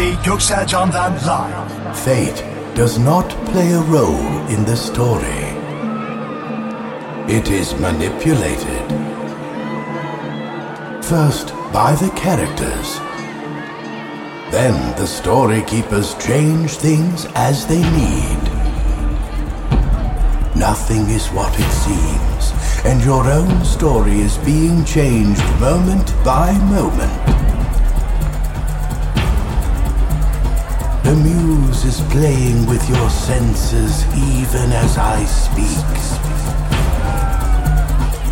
Göksel live. Fate does not play a role in the story. It is manipulated. First by the characters. Then the story keepers change things as they need. Nothing is what it seems, and your own story is being changed moment by moment. Is playing with your senses even as I speak.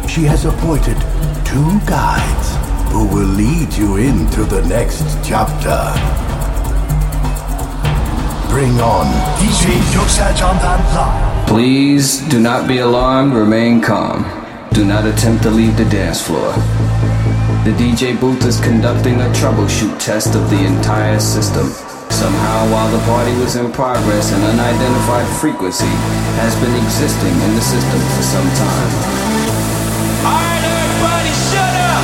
She has appointed two guides who will lead you into the next chapter. Bring on DJ Göksel Can'dan. Please do not be alarmed, remain calm. Do not attempt to leave the dance floor. The DJ booth is conducting a troubleshoot test of the entire system. Somehow, while the party was in progress, an unidentified frequency has been existing in the system for some time. Alright, everybody, shut up!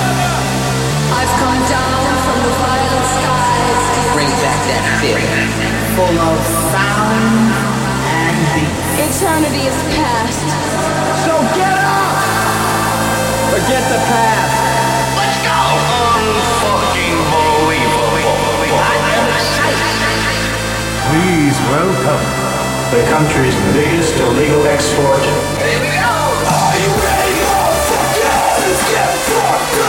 I've come down from the violet skies to Bring back that feeling, full of sound and beat. Eternity is past. So get up! Forget the past. Please welcome the country's biggest illegal export. Here we go! Are you ready, motherfuckers? Let's get fucked up.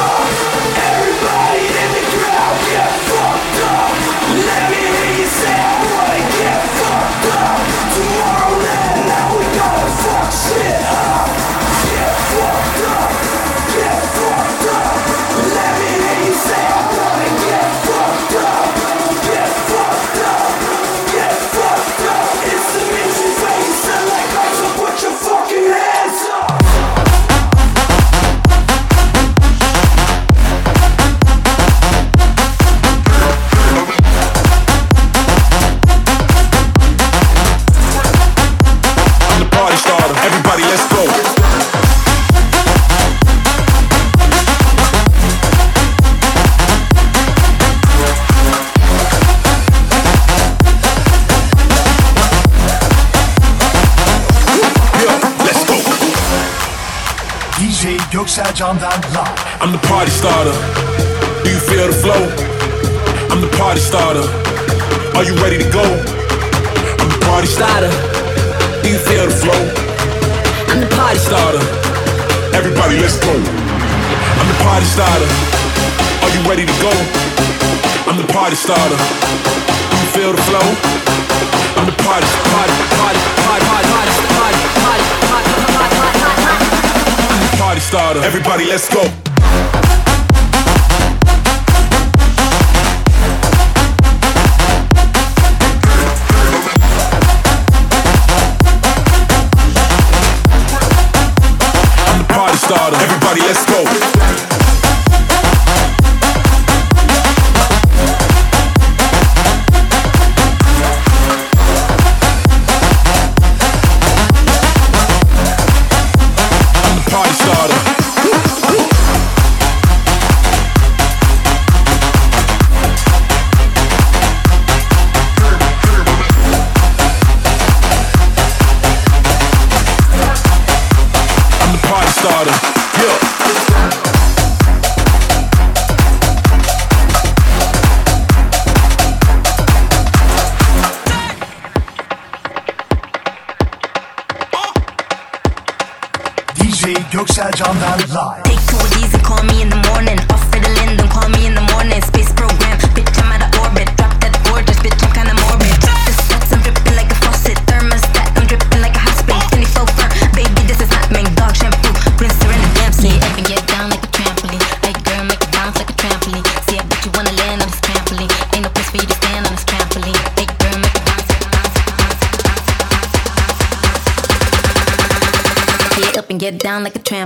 Starter. Everybody, let's go.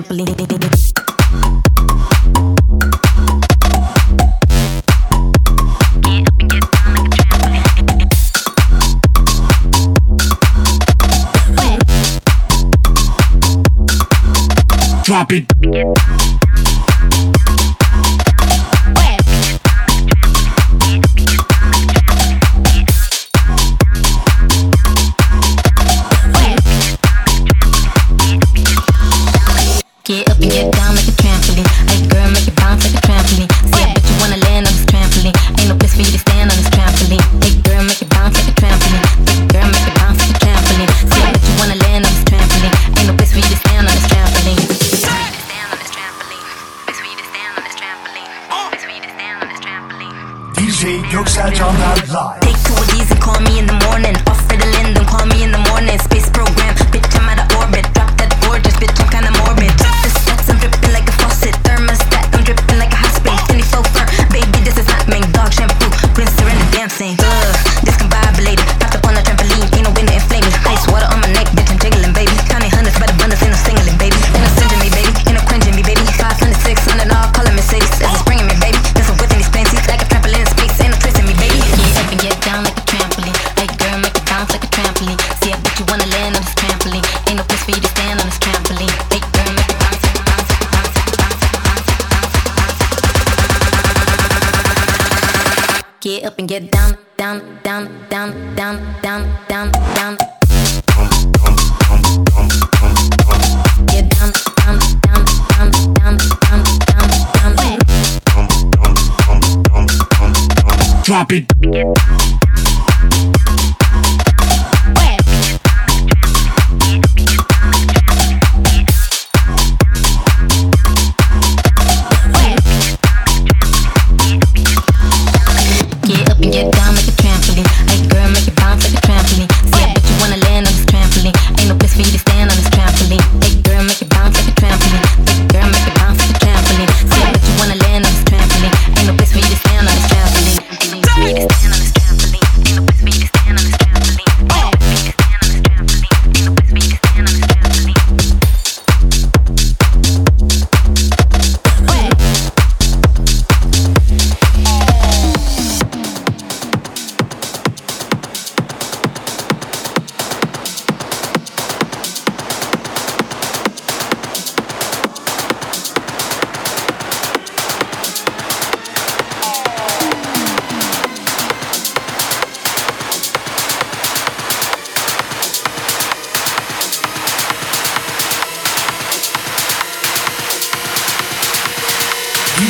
sampling.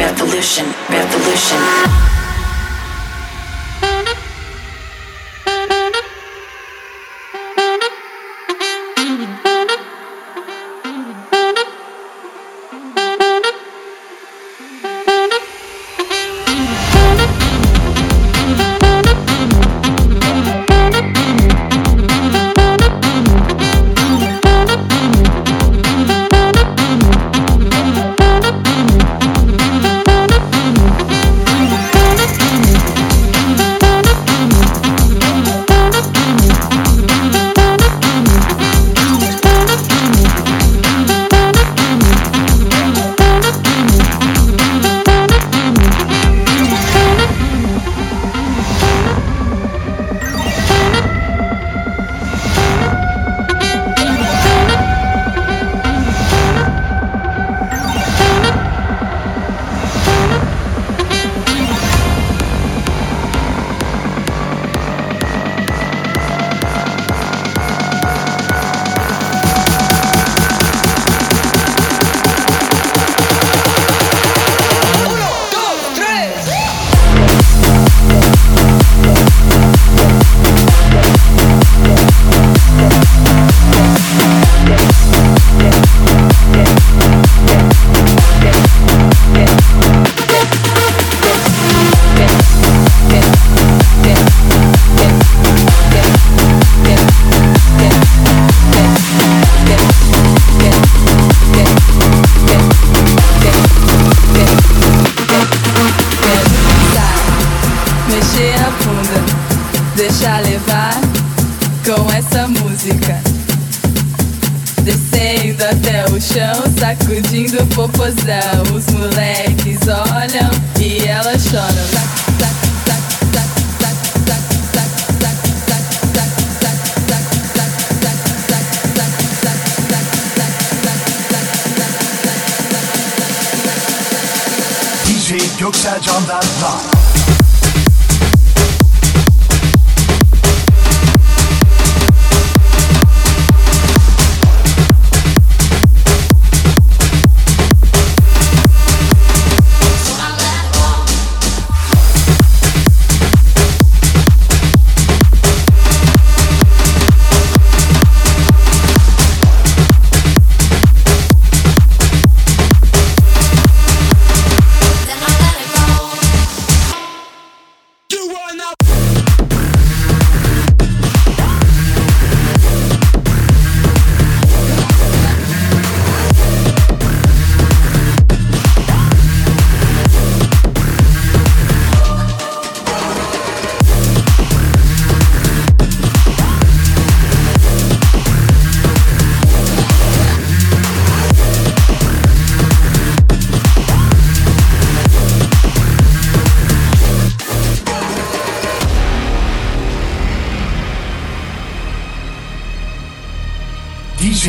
revolution, revolution.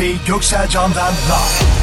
DJ Göksel Can'dan Live.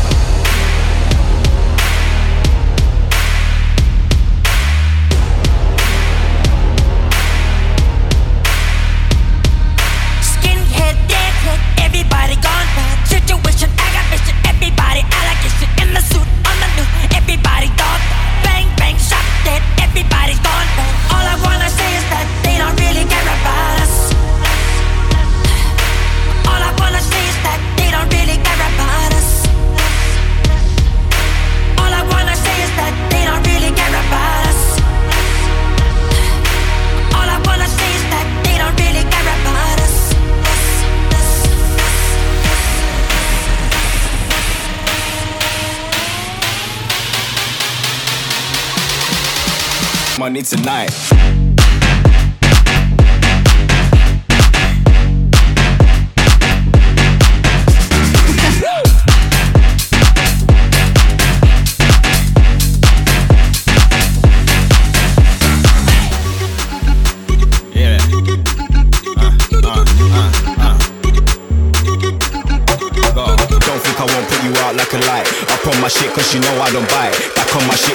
night. Don't think I won't put you out like a light. I on my shit cause you know I don't bite.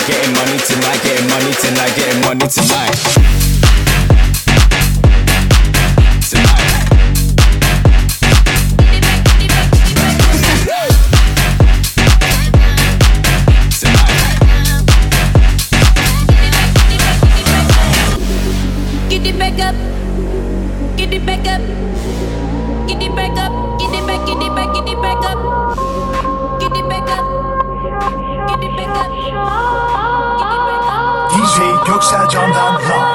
Getting money tonight, getting money tonight, getting money tonight. şey Göksel Candan Rap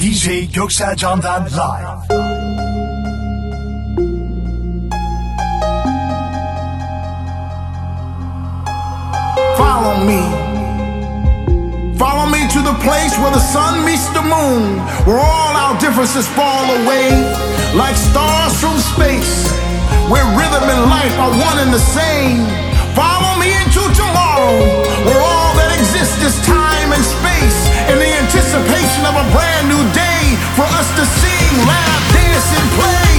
Göksel Can'dan Live. Follow me. Follow me to the place where the sun meets the moon, where all our differences fall away like stars from space, where rhythm and life are one and the same. Follow me into tomorrow, where all that exists is time and space, anticipation of a brand new day for us to sing, laugh, dance, and play.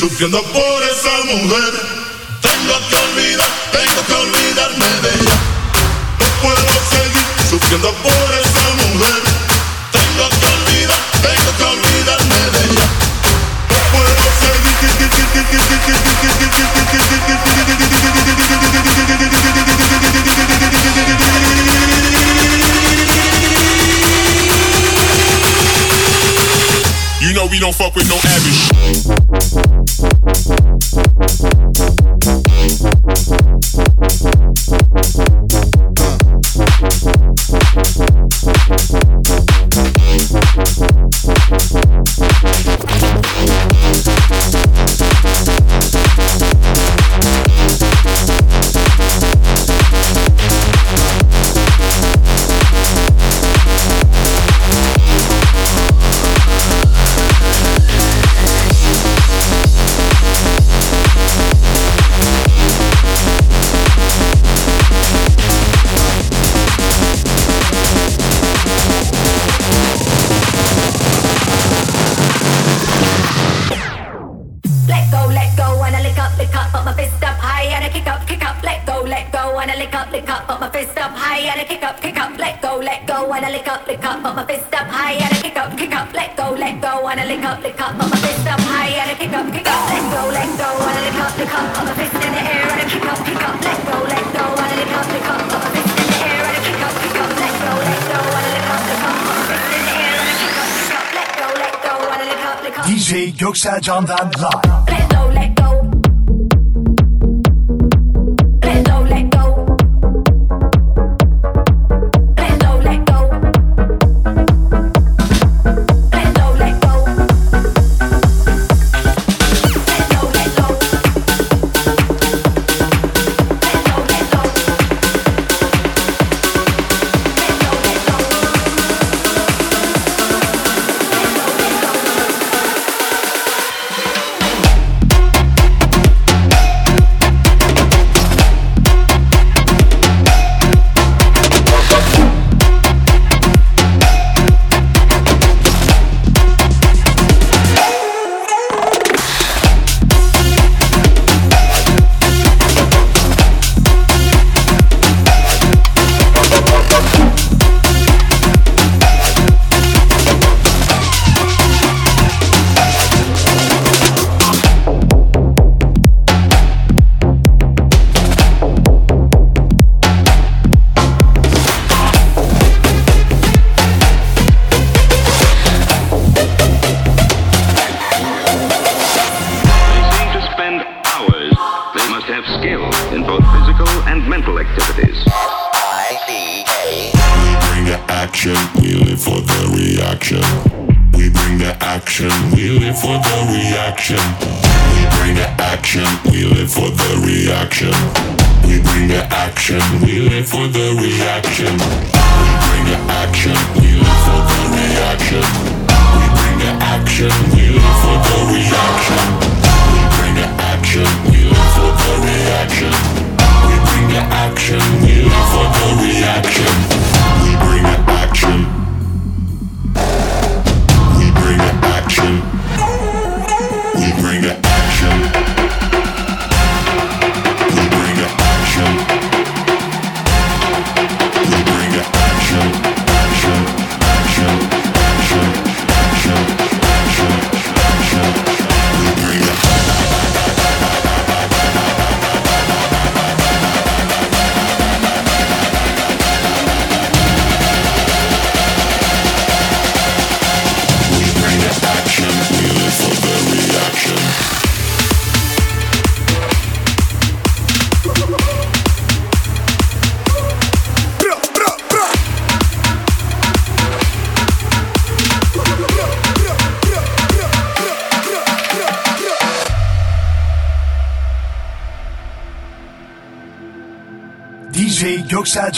Sufriendo por esa mujer. Tengo que olvidar, tengo que olvidarme de ella. No puedo seguir sufriendo por esa mujer. Tengo que olvidar, tengo que olvidarme de ella. No puedo seguir. You know we don't fuck with no average.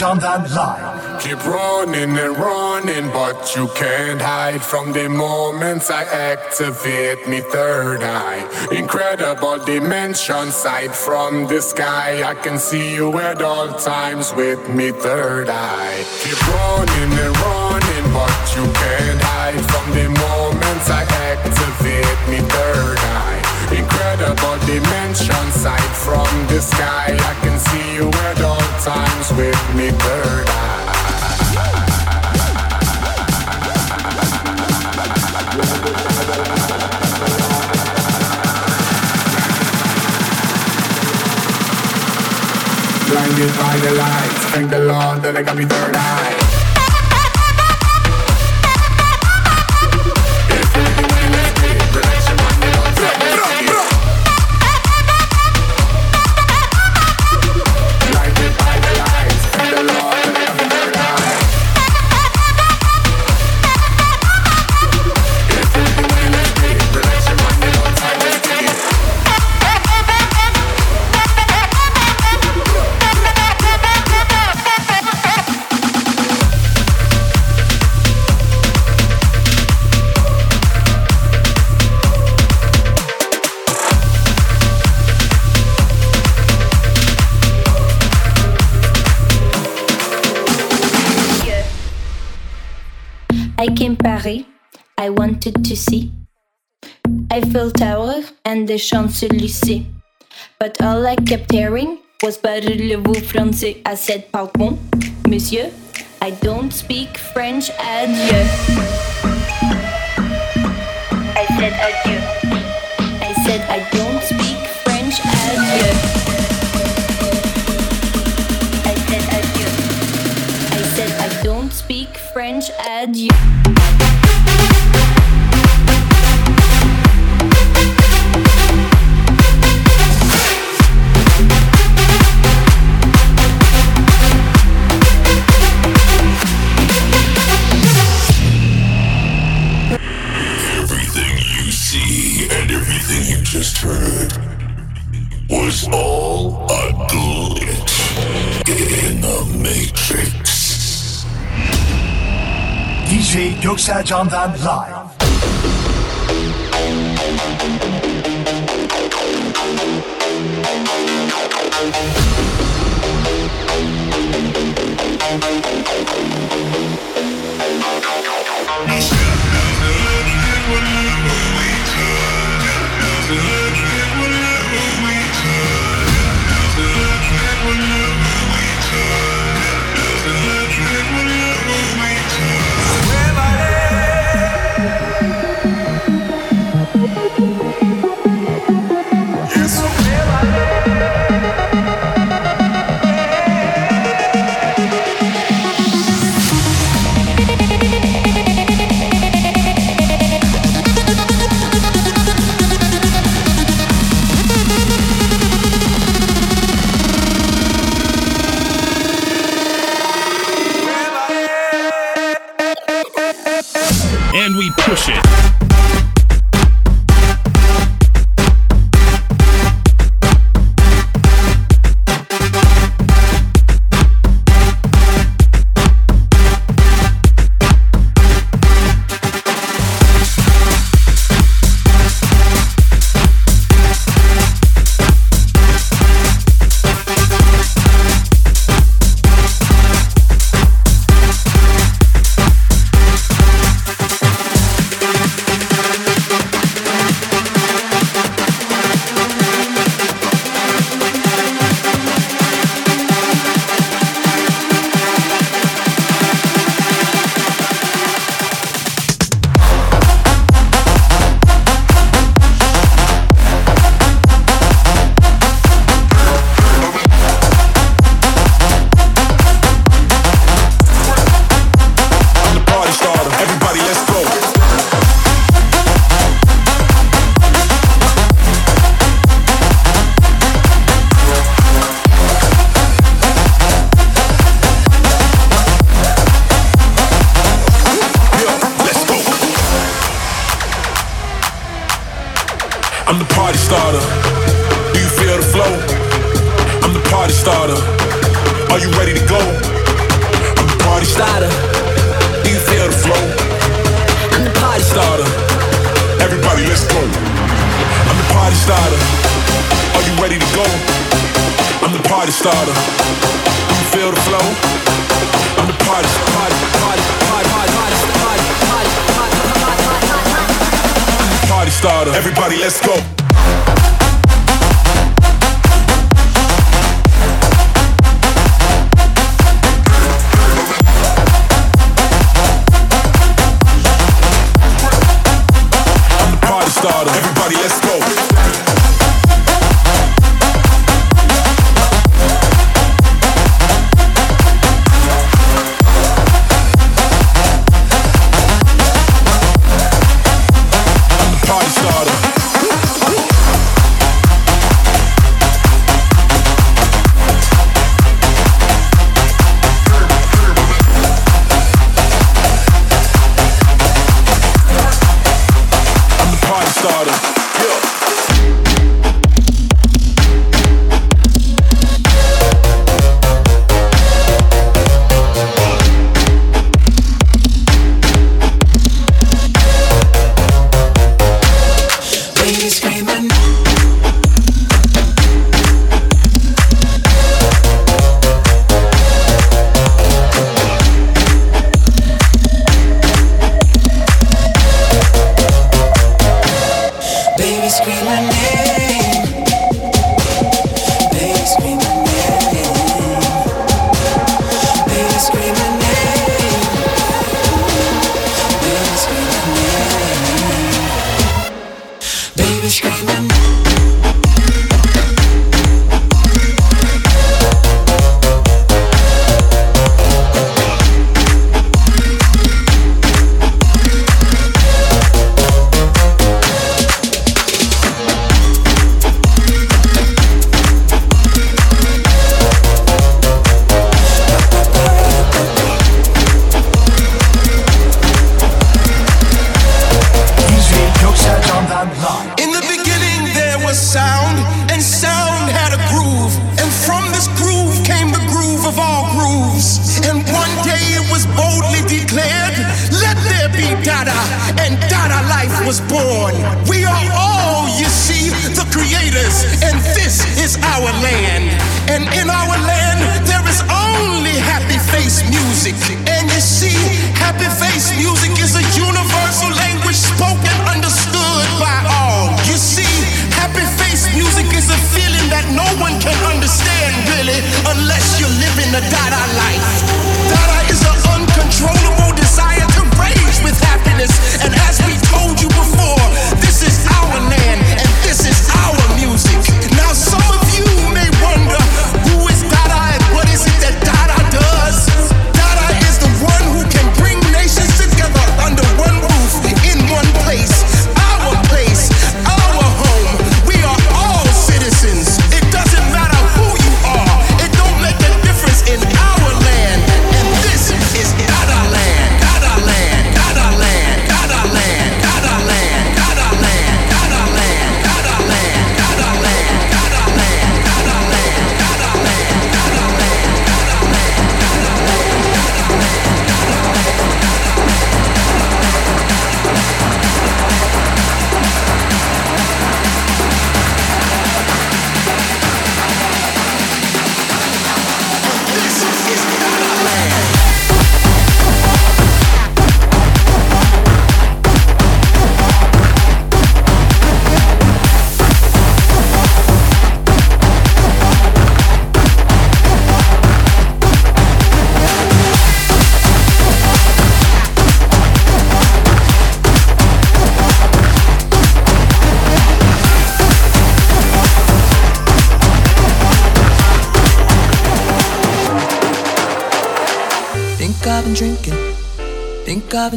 Can'dan live. Keep running and running, but you can't hide from the moments I activate me third eye. Incredible dimension sight from the sky. I can see you at all times with me third eye. Keep running and running, but you can't hide from the moments I activate me third eye. Incredible dimension sight from the sky. I can see you at all times with me eye. Blinded by the lights, thank the Lord that I got me third eye. See Eiffel Tower and the Champs-Élysées. But all I kept hearing was Parlez-vous français? I said, Pardon, monsieur, I don't speak French, adieu. I said adieu. I said, I don't speak French, adieu. I said adieu. I said, I don't speak French, adieu. All a glitch in the Matrix. DJ Göksel Can'dan live. Yes, feel the flow. I'm the party starter. Are you ready to go? I'm the party starter. Do you feel the flow? I'm the party starter. Everybody, let's go. I'm the party starter. Are you ready to go? I'm the party starter. Do you feel the flow? I'm the party, starter. party starter. Everybody, let's go. Everybody, let's go. baby screaming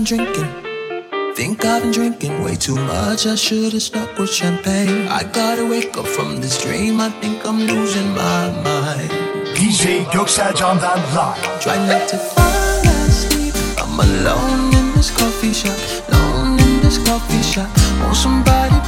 drinking. Think I've been drinking way too much. I should've stuck with champagne. I gotta wake up from this dream. I think I'm losing my mind. DJ Göksel that Rock. Try not to fall asleep. I'm alone in this coffee shop. Alone in this coffee shop. Want somebody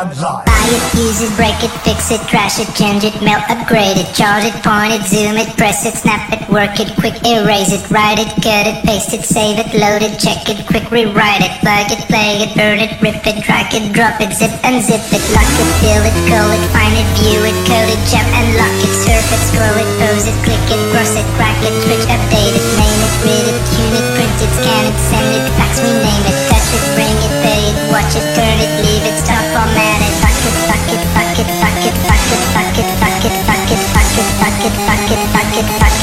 Buy it, use it, break it, fix it, trash it, change it, melt, upgrade it, charge it, point it, zoom it, press it, snap it, work it, quick erase it, write it, cut it, paste it, save it, load it, check it, quick rewrite it, plug it, play it, burn it, rip it, drag it, drop it, zip unzip it, lock it, fill it, call it, find it, view it, code it, jump and lock it, surf it, scroll it, pose it, click it, cross it, crack it, switch, update it, name it, read it, tune it, print it, scan it, send it, fax, rename it, touch it, bring it, pay it, watch it, turn it, leave it, stop,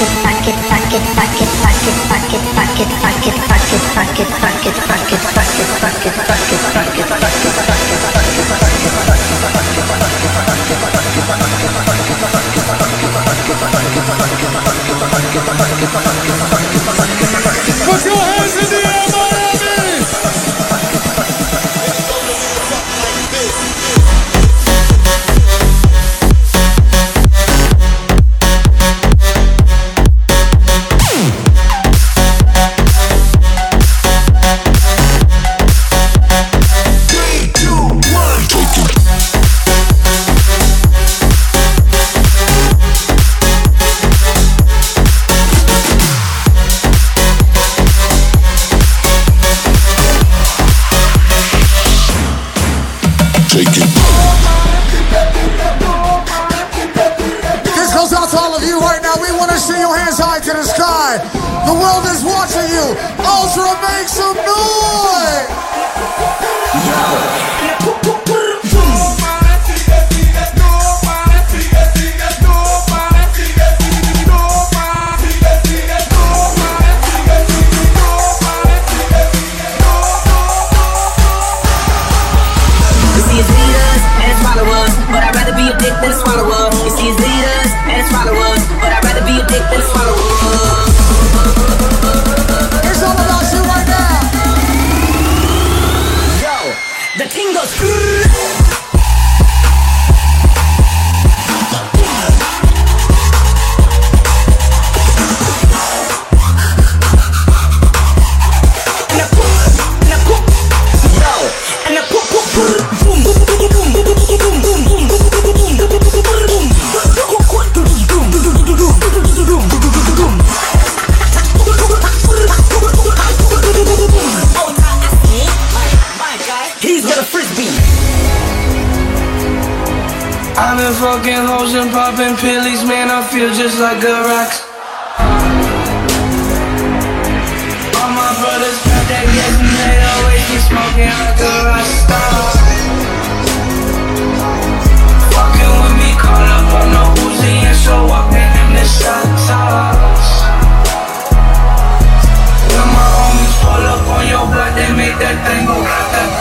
fuck it, fuck it, fuck it, fuck it, fuck it, fuck it, fuck He's got a frisbee. I've been fucking hoes and popping pillies, man. I feel just like a rock. All my brothers got that gas and they always be smoking like a rock star. Fucking with me, call up on the Uzi and show up in the shot tops. When my homies pull up on your block, they make that thing go ra-ta-ta-ta.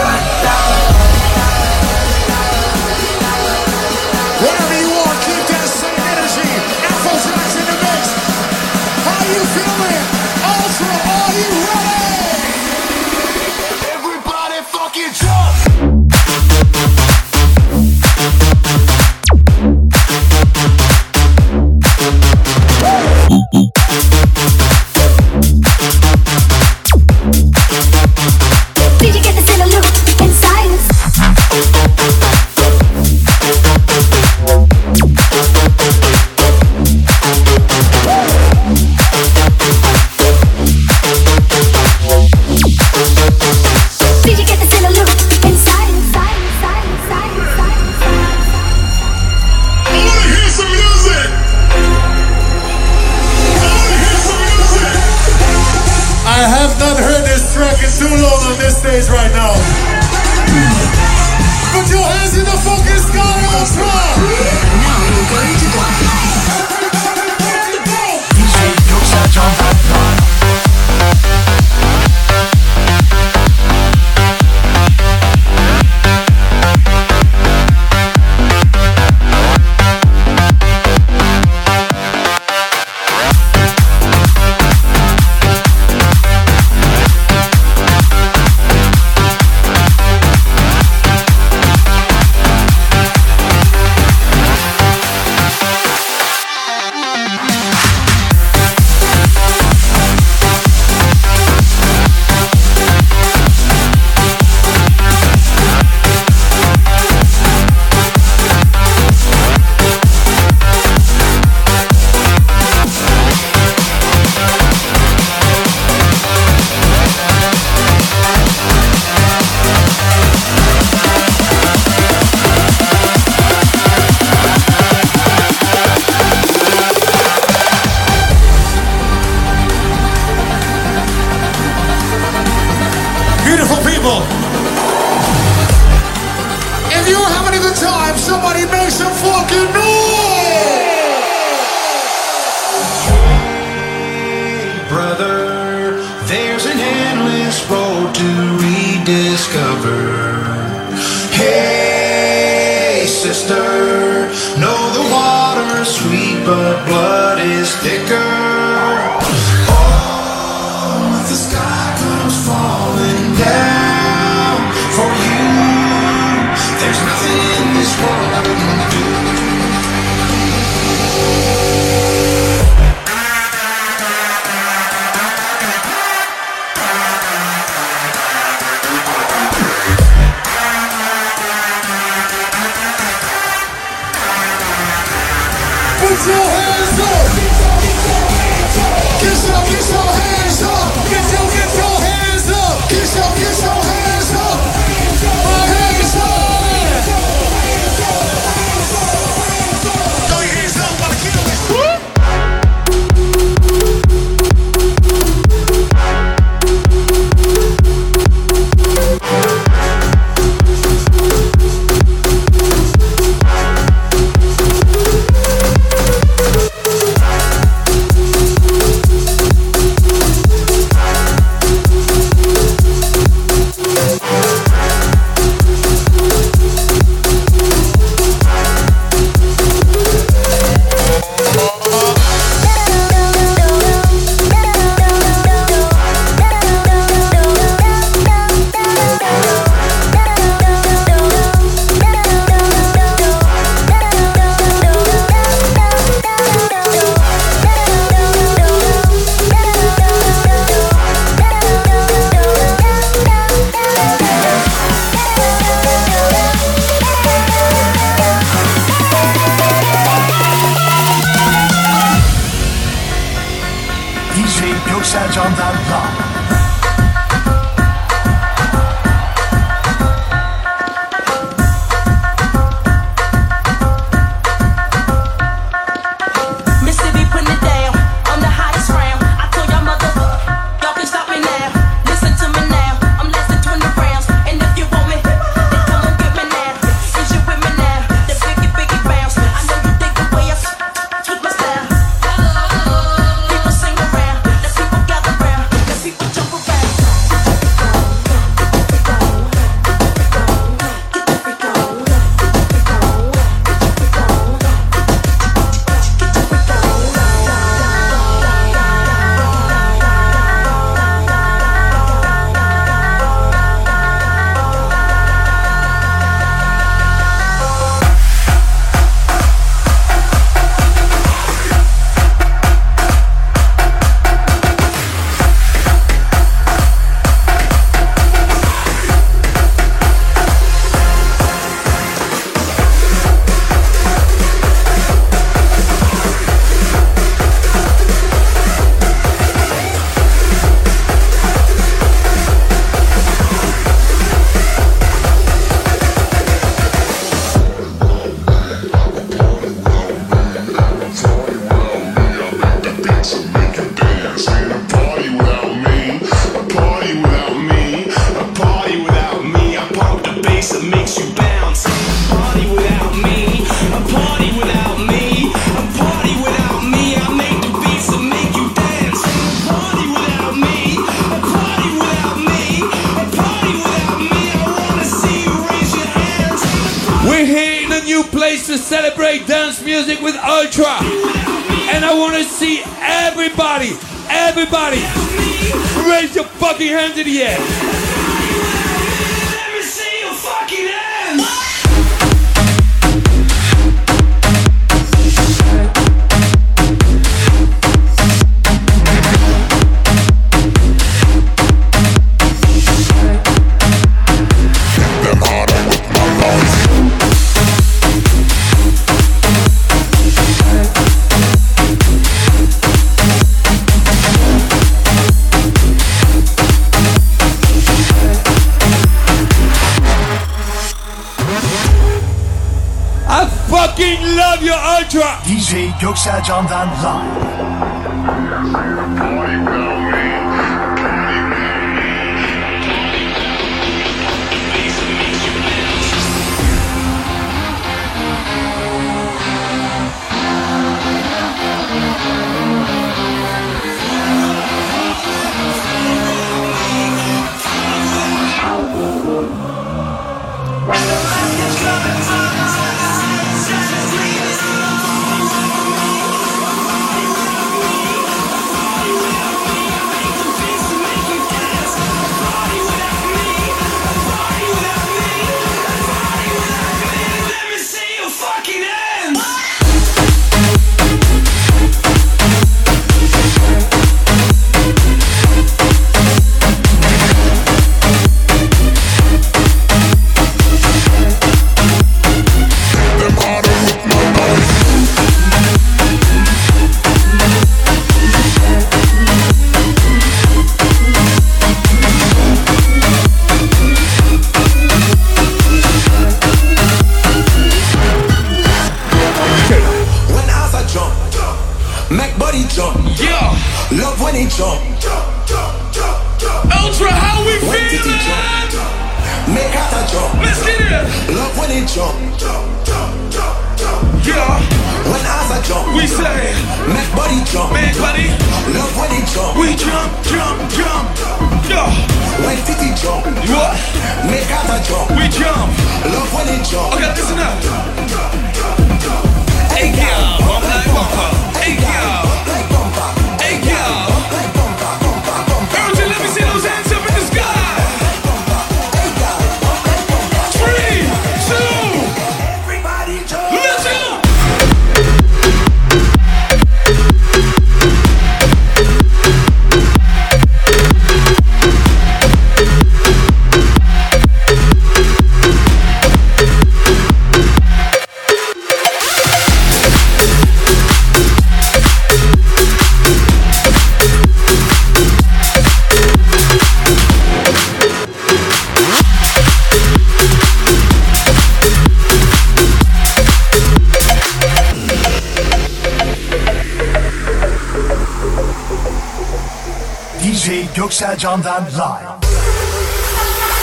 DJ Göksel Can'dan live.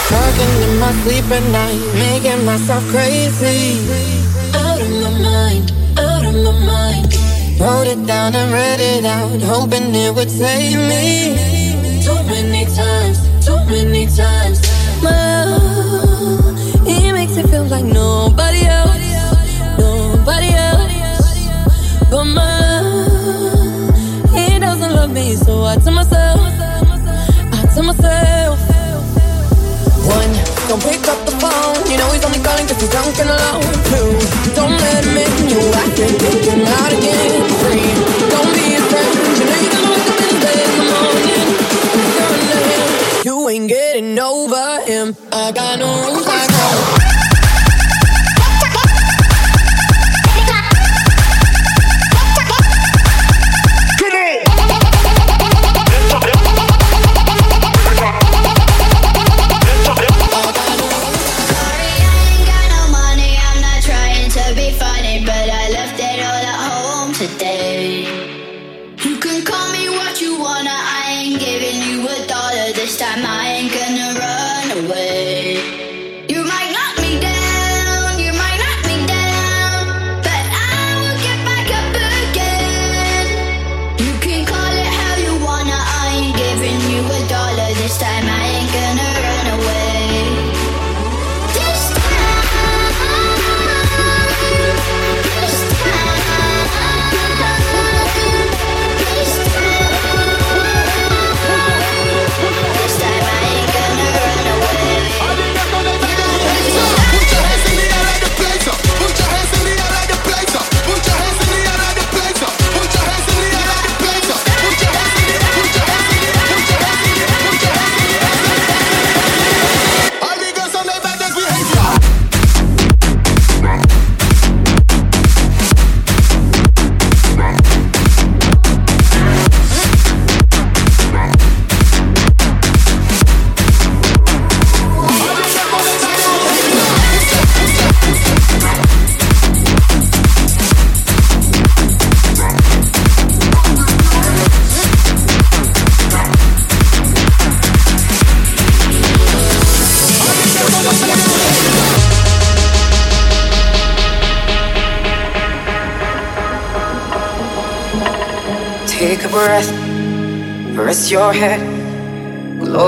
Talking in my sleep at night, making myself crazy. Out of my mind, out of my mind. Wrote it down and read it out, hoping it would save me. Too many times, too many times. My love, he makes it feel like nobody else, nobody else. But my love, he doesn't love me, so I tell myself, don't pick up the phone. You know he's only calling cause he's drunk and alone. Two, don't let him in. You act and take him out again. Three, don't be his friend. You know you can wake up in his bed in the morning. He's under. You ain't getting over him. I got no rules,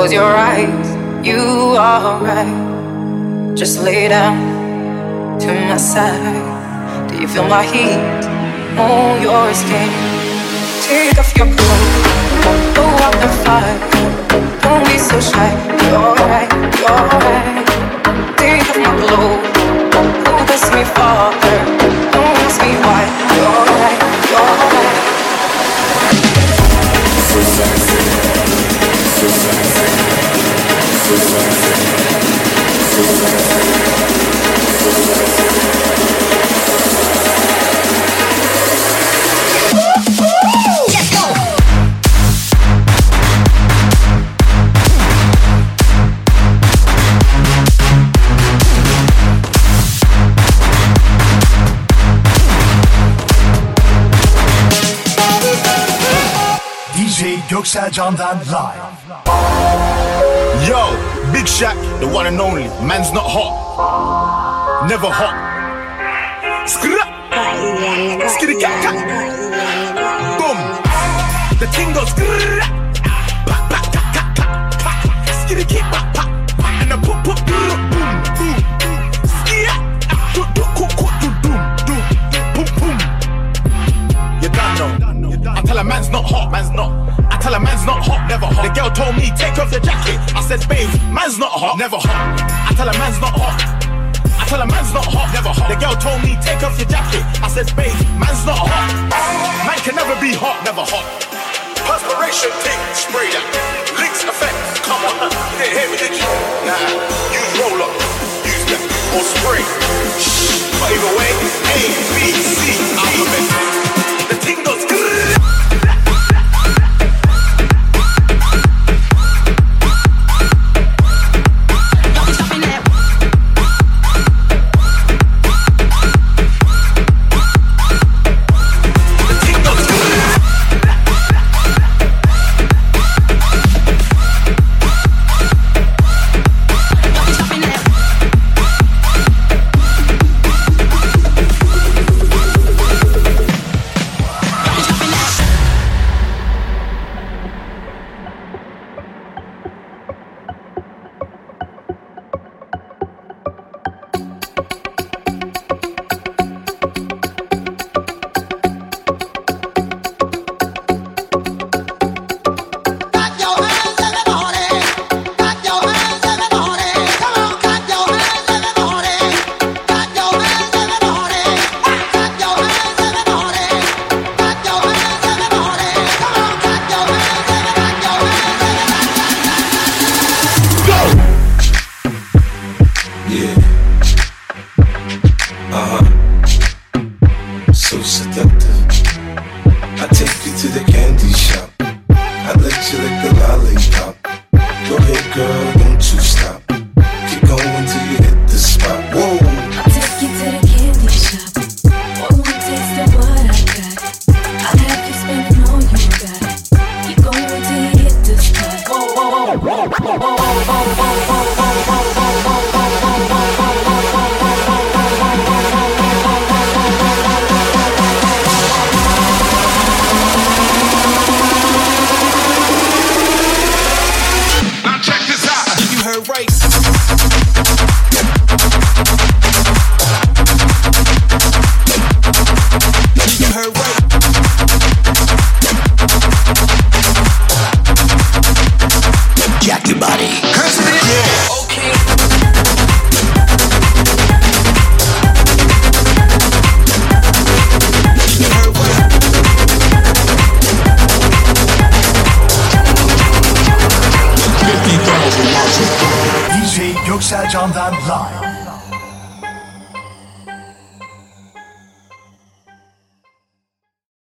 close your eyes. You are right. Just lay down to my side. Do you feel my heat? Oh, your skin. Take off your clothes, go out and fight. Don't be so shy. You're right, you're right. Take off my clothes, who bless me farther. Don't ask me why. You're right, you're right. Göksel Can'dan live. The one and only. Man's not hot. Never hot. Skra! Skitty cat cat. Boom. The ting goes. And pop, pop, boom, boom. Do, do, do, doom, doom. Boom, boom. You done. I man's not hot, man's not. Tell a man's not hot, never hot. The girl told me, take off your jacket. I said, babe, man's not hot, never hot. I tell a man's not hot. I tell a man's not hot, never hot. The girl told me, take off your jacket. I said, babe, man's not hot. Man can never be hot, never hot. Perspiration, tick, spray that. Links effect, come on. You didn't hear me, did you? Nah, use roll up, use that, or spray. But either way, A, B, C.